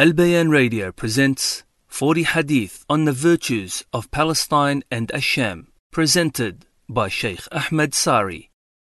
Albayan Radio presents 40 Hadith on the Virtues of Palestine and Al-Sham, presented by Sheikh Ahmad Sari.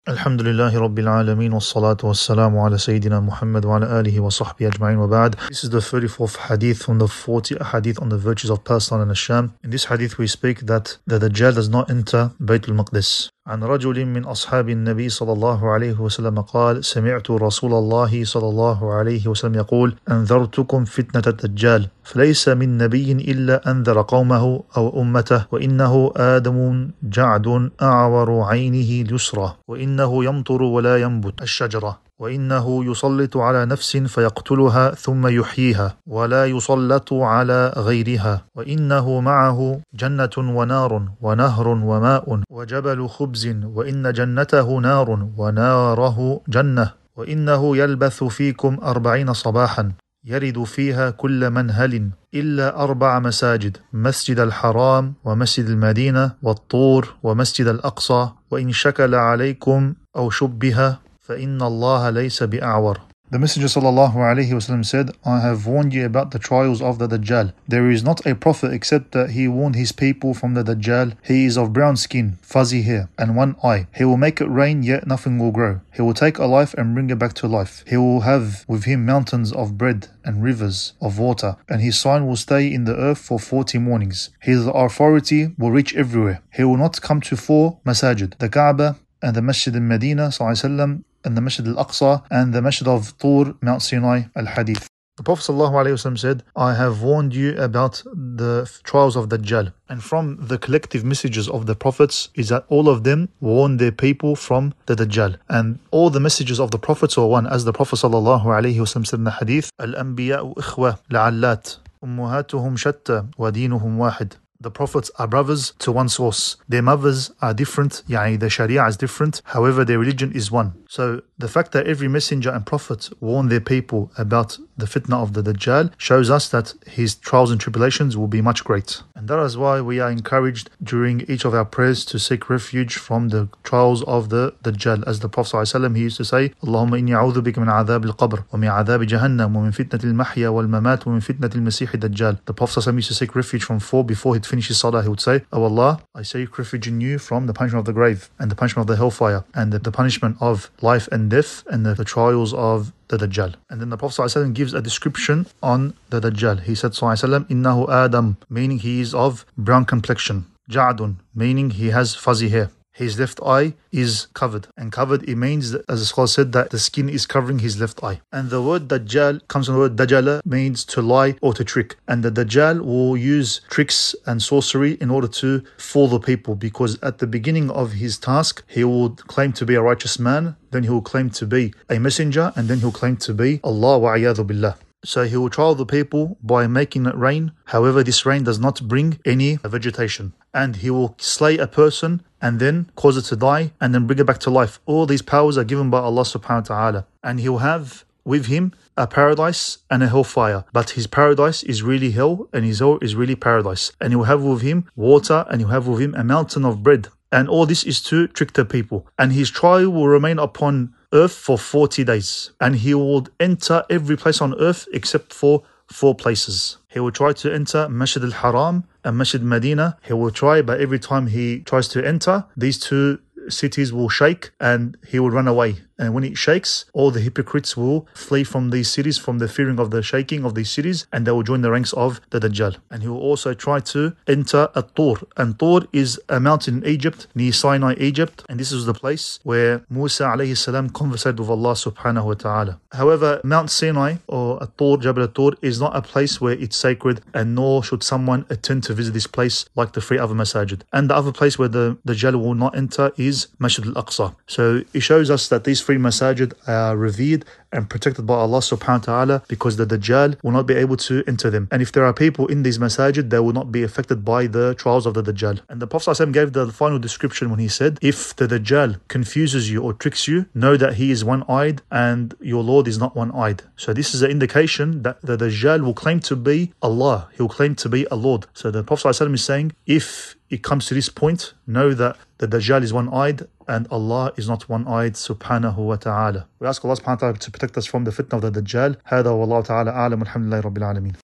الحمد لله رب العالمين والصلاة والسلام ala سيدنا محمد وعلى آله وصحبه أجمعين وبعد This is the 34th hadith from the 40 hadith on the virtues of Palestine and Al-Sham. In this hadith we speak that the Dajjal does not enter Bayt al-Maqdis. عن رجل من أصحاب النبي صلى الله عليه وسلم قال سمعت رسول الله صلى الله عليه وسلم يقول أنذرتكم فتنة الدجال فليس من نبي إلا أنذر قومه أو أمته وإنه آدم جعد أعور عينه اليسرى وإنه يمطر ولا ينبت الشجرة. وإنه يسلط على نفس فيقتلها ثم يحييها ولا يسلط على غيرها. وإنه معه جنة ونار ونهر وماء وجبل خبز وإن جنته نار وناره جنة. وإنه يلبث فيكم أربعين صباحا يرد فيها كل منهل إلا أربع مساجد مسجد الحرام ومسجد المدينة والطور ومسجد الأقصى. وإن شكل عليكم أو شبه فإن الله ليس بأعور The Messenger sallallahu alaihi wasallam said, I have warned you about the trials of the Dajjal. There is not a prophet except that he warned his people from the Dajjal. He is of brown skin, fuzzy hair, and one eye. He will make it rain, yet nothing will grow. He will take a life and bring it back to life. He will have with him mountains of bread and rivers of water, and his sign will stay in the earth for forty mornings. His authority will reach everywhere. He will not come to four masajid, the Kaaba and the Masjid in Medina, sallallahu in the Masjid al Aqsa and the Masjid of Tur, Mount Sinai, al Hadith. The Prophet ﷺ said, I have warned you about the trials of Dajjal. And from the collective messages of the prophets is that all of them warn their people from the Dajjal. And all the messages of the prophets are one, as the Prophet ﷺ said in the hadith, Al-Anbiya ikhwa la'allat, ummahatuhum shatta wa deenuhum wahid the prophets are brothers to one source. Their mothers are different, yani their sharia is different, however, their religion is one. So the fact that every messenger and prophet warn their people about the fitna of the Dajjal shows us that his trials and tribulations will be much great. And that is why we are encouraged during each of our prayers to seek refuge from the trials of the Dajjal. As the Prophet ﷺ, he used to say, Allahumma inni a'udhu bika min adhab al-qabr, wa min adhab jahannam, wa min fitnat al-mahya wal-mamat, wa min fitnat al-masih dajjal The Prophet ﷺ used to seek refuge from four before he'd finish his salah. He would say, Oh Allah, I seek refuge in you from the punishment of the grave, and the punishment of the hellfire, and the, the punishment of life and death, and the, the trials of the Dajjal. And then the Prophet ﷺ gives a description on the Dajjal. He said, Innahu Adam, meaning he is of brown complexion. Ja'dun, meaning he has fuzzy hair. His left eye is covered. And covered, it means, as the scholar said, that the skin is covering his left eye. And the word Dajjal comes from the word Dajjala, means to lie or to trick. And the Dajjal will use tricks and sorcery in order to fool the people because at the beginning of his task, he will claim to be a righteous man, then he will claim to be a messenger, and then he'll claim to be Allah wa billah. So he will trial the people by making it rain. However, this rain does not bring any vegetation. And he will slay a person and then cause it to die and then bring it back to life. All these powers are given by Allah subhanahu wa ta'ala. And he'll have with him a paradise and a hellfire. But his paradise is really hell and his hell is really paradise. And he'll have with him water and he'll have with him a mountain of bread. And all this is to trick the people. And his trial will remain upon earth for 40 days. And he will enter every place on earth except for four places. He will try to enter Masjid al-Haram and Masjid Medina. He will try, but every time he tries to enter, these two cities will shake and he will run away. And when it shakes, all the hypocrites will flee from these cities from the fearing of the shaking of these cities and they will join the ranks of the Dajjal. And he will also try to enter At-Tur. And Tur is a mountain in Egypt, near Sinai, Egypt. And this is the place where Musa alayhi salam conversed with Allah subhanahu wa ta'ala. However, Mount Sinai or At-Tur, Jabal At-Tur is not a place where it's sacred and nor should someone attend to visit this place like the three other masajid. And the other place where the Dajjal will not enter is Masjid al-Aqsa. So it shows us that these three masajid are revered and protected by Allah subhanahu wa ta'ala because the Dajjal will not be able to enter them. And if there are people in these masajid, they will not be affected by the trials of the Dajjal. And the Prophet gave the final description when he said, If the Dajjal confuses you or tricks you, know that he is one eyed and your Lord is not one eyed. So this is an indication that the Dajjal will claim to be Allah, he will claim to be a Lord. So the Prophet is saying, If it comes to this point, know that the the Dajjal is one-eyed and Allah is not one-eyed subhanahu wa ta'ala. We ask Allah subhanahu wa ta'ala to protect us from the fitna of the Dajjal. هذا والله تعالى أعلم الحمد لله رب العالمين.